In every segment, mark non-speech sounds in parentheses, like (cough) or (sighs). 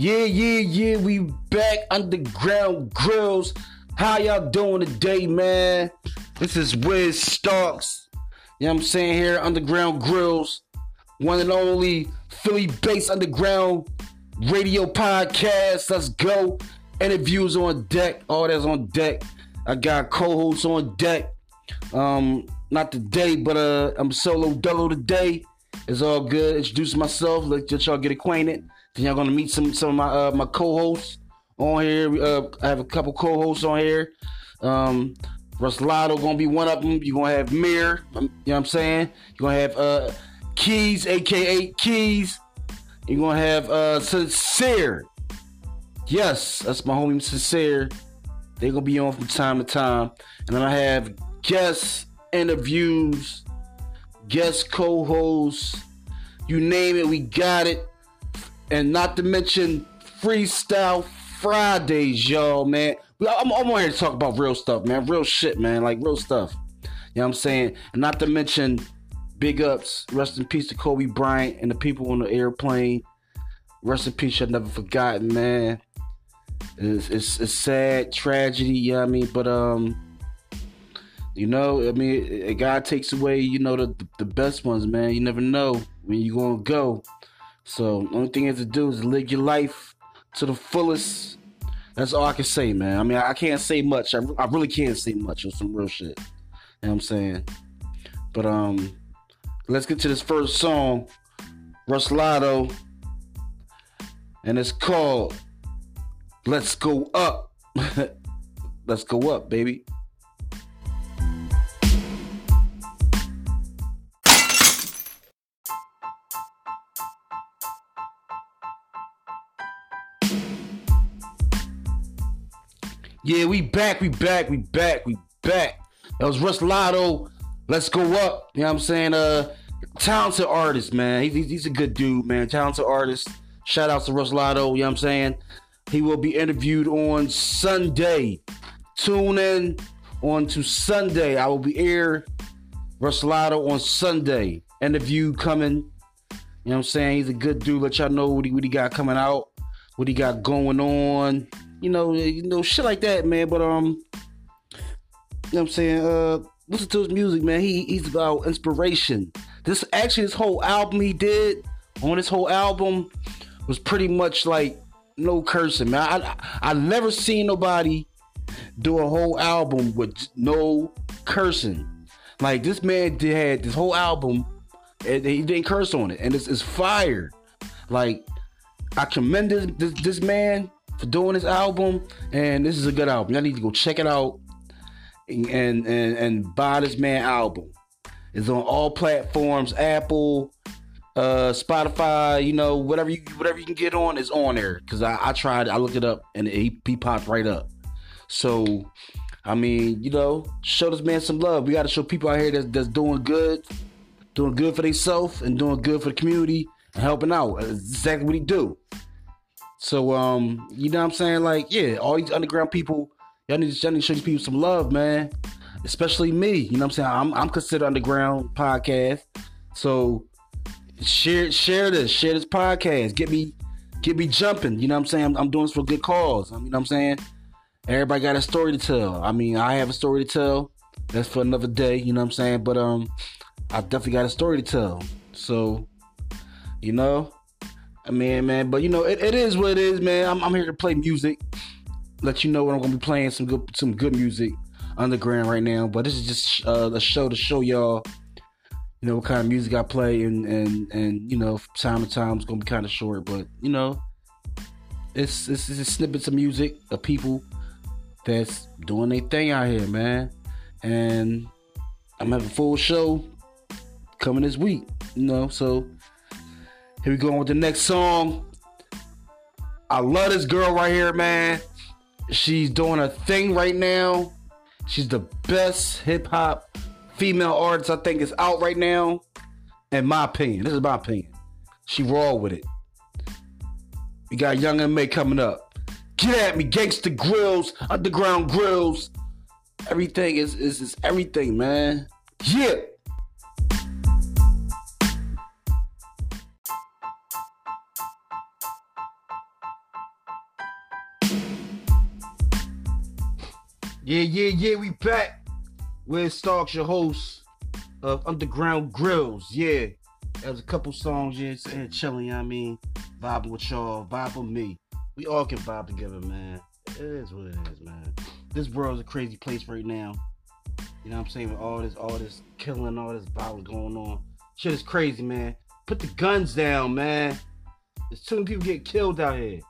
Yeah, yeah, yeah, we back underground grillz. How y'all doing today, man? This is Wiz Starks. You know what I'm saying here, Underground Grillz. One and only Philly based underground radio podcast. Let's go. Interviews on deck. All that's on deck. I got co-hosts on deck. Um, not today, but uh I'm solo dolo today. It's all good. Introduce myself, let y'all get acquainted. Y'all gonna meet some some of my uh, my co-hosts on here. Uh, I have a couple co-hosts on here. Um, Russ Lotto gonna be one of them. You're gonna have Mir. Um, you know what I'm saying? You're gonna have uh Keys, aka Keys. You're gonna have uh Sincere. Yes, that's my homie Sincere. They're gonna be on from time to time. And then I have guest interviews, guest co-hosts, you name it, we got it and not to mention Freestyle Fridays, y'all, man. I'm, I'm on here to talk about real stuff, man. Real shit, man. Like real stuff. You know what I'm saying? And not to mention big ups, rest in peace to Kobe Bryant and the people on the airplane. Rest in peace, I've never forgotten, man. It's, it's, it's sad, tragedy, you know what I mean? But, um, you know, I mean, God takes away, you know, the, the best ones, man. You never know when you're going to go. So only thing you have to do is live your life to the fullest. That's all I can say, man. I mean, I can't say much. I, I really can't say much on some real shit. You know what I'm saying? But um, let's get to this first song, Russ Lotto, and it's called "Let's Go Up." (laughs) Let's go up, baby. Yeah, we back, we back, we back, we back. That was Russ Lotto. Let's go up. You know what I'm saying? Uh talented artist, man. He's, he's a good dude, man. Talented artist. Shout out to Russ Lotto, you know what I'm saying? He will be interviewed on Sunday. Tune in on to Sunday. I will be here, Russ Lotto on Sunday. Interview coming. You know what I'm saying? He's a good dude. Let y'all know what he, what he got coming out, what he got going on you know, you know, shit like that, man. But um, you know what I'm saying? Uh, listen to his music, man. He he's about inspiration. This actually, this whole album he did on this whole album was pretty much like no cursing, man. I I, I never seen nobody do a whole album with no cursing. Like this man did had this whole album and he didn't curse on it, and it's, it's fire. Like I commend this, this, this man for doing this album, and this is a good album. Y'all need to go check it out and and and, buy this man album. It's on all platforms, Apple, uh, Spotify, you know, whatever you whatever you can get on is on there. Cause I, I tried, I looked it up, and he, he popped right up. So, I mean, you know, show this man some love. We got to show people out here that's, that's doing good, doing good for themselves, and doing good for the community and helping out. That's exactly what he do. So um, you know what I'm saying? Like, yeah, all these underground people, y'all need to, y'all need to show these people some love, man. Especially me. You know what I'm saying? I'm I'm considered underground podcast. So share share this, share this podcast. Get me get me jumping. You know what I'm saying? I'm, I'm doing this for good cause. I mean, you know what I'm saying? Everybody got a story to tell. I mean, I have a story to tell. That's for another day, you know what I'm saying? But um I definitely got a story to tell. So, you know, I mean, man, but you know, it, it is what it is, man. I'm, I'm here to play music, let you know what I'm gonna be playing some good some good music underground right now. But this is just uh, a show to show y'all, you know, what kind of music I play, and and and you know, time to time it's gonna be kind of short, but you know, it's it's, it's snippets of music of people that's doing their thing out here, man. And I'm having a full show coming this week, you know, so here we go with the next song. I love this girl right here, man. She's doing a thing right now. She's the best hip hop female artist I think is out right now. In my opinion, this is my opinion. She raw with it. We got Young M.A coming up. Get at me, gangster grills, underground grillz. Everything is is, is everything, man. Yeah. Yeah, yeah, yeah, we back. Wiz Starks, your host of Underground Grillz. Yeah. There's a couple songs, yeah, and chilling, you know I mean? Vibing with y'all, vibe with me. We all can vibe together, man. It is what it is, man. This world is a crazy place right now. You know what I'm saying? With all this, all this killing, all this violence going on. Shit is crazy, man. Put the guns down, man. There's too many people getting killed out here.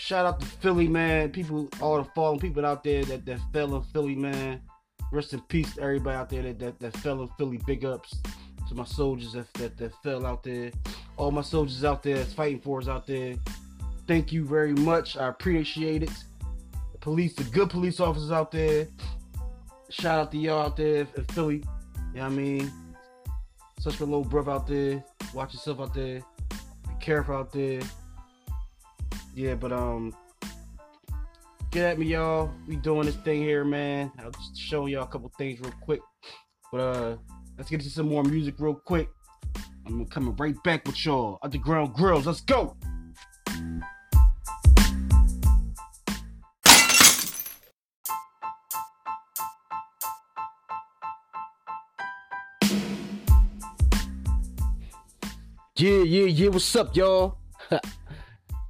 Shout out to Philly, man. People, all the fallen people out there that, that fell in Philly, man. Rest in peace to everybody out there that, that, that fell in Philly. Big ups to my soldiers that, that, that fell out there. All my soldiers out there that's fighting for us out there. Thank you very much. I appreciate it. The police, the good police officers out there. Shout out to y'all out there in Philly. You know what I mean? Such a little brother out there. Watch yourself out there. Be careful out there yeah, but um, get at me, y'all. We doing this thing here, man. I'll just show y'all a couple things real quick. But uh, let's get to some more music real quick. I'm coming right back with y'all. Underground Grillz, let's go. Yeah, yeah, yeah. What's up, y'all? (laughs)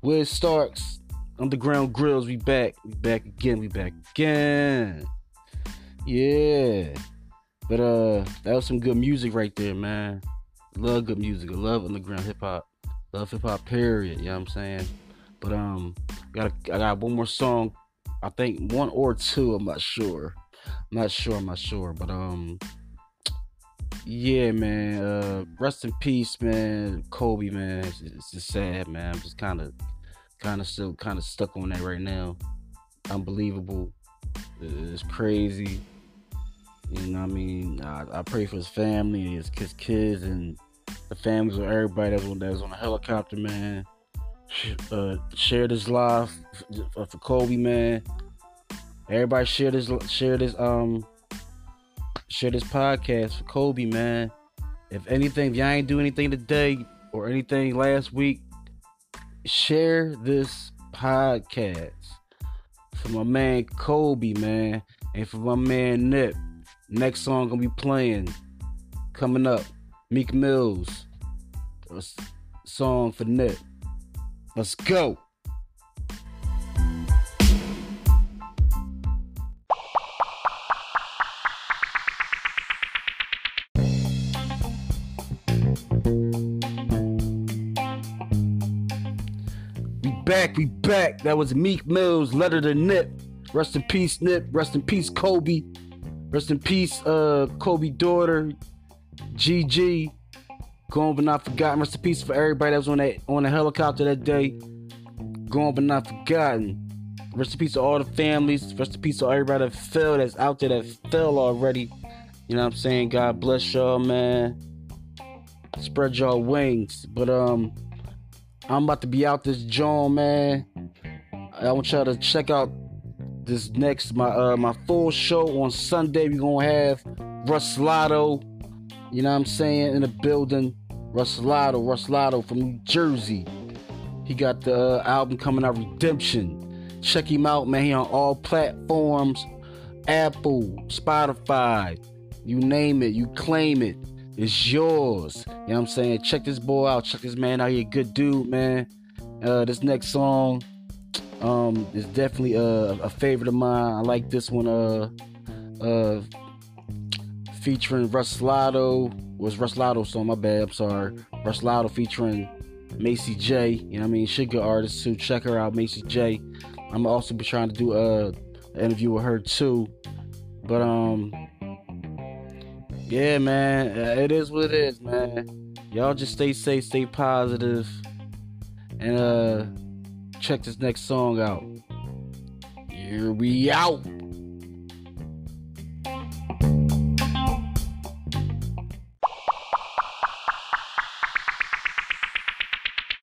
Wiz Starks? Underground Grillz, we back. We back again. We back again. Yeah. But uh that was some good music right there, man. Love good music. I love underground hip hop. Love hip hop period, you know what I'm saying? But um got I got one more song. I think one or two, I'm not sure. I'm not sure, I'm not sure. But um yeah, man. Uh, rest in peace, man. Kobe, man. It's, it's just sad, man. I'm just kind of, kind of still, kind of stuck on that right now. Unbelievable. It's crazy. You know, what I mean, I, I pray for his family, his, his kids, and the families of everybody that's on that's on the helicopter, man. (sighs) Uh, share this life for, for Kobe, man. Everybody share this, share this, um, share this podcast for Kobe, man. If anything, if y'all ain't do anything today or anything last week, share this podcast for my man Kobe, man, and for my man Nip. Next song gonna be playing coming up. Meek Mills, uh, a song for Nip. Let's go. Back, we back. That was Meek Mills, Letter to Nip. Rest in peace, Nip. Rest in peace, Kobe. Rest in peace, uh, Kobe daughter, Gigi. Gone but not forgotten. Rest in peace for everybody that was on that on the helicopter that day. Gone but not forgotten. Rest in peace to all the families. Rest in peace to everybody that fell that's out there that fell already. You know what I'm saying? God bless y'all, man. Spread y'all wings. But um I'm about to be out this joint, man. I want y'all to check out this next my uh my full show on Sunday. We're gonna have Russ Lotto, you know what I'm saying, in the building. Russ Lotto, Russ Lotto from New Jersey. He got the uh, album coming out, Redemption. Check him out, man. He on all platforms. Apple, Spotify, you name it, you claim it. It's yours. You know what I'm saying? Check this boy out. Check this man out. He a good dude, man. Uh, this next song um, is definitely a, a favorite of mine. I like this one. Uh, uh, featuring Russ Lotto. Was Russ Lotto song? My bad. I'm sorry. Russ Lotto featuring Macy J. You know what I mean? She good artist too. Check her out, Macy J. I'm also be trying to do a, a interview with her too. But um, yeah, man, it is what it is, man. Y'all just stay safe, stay positive, and uh, check this next song out. Here we out.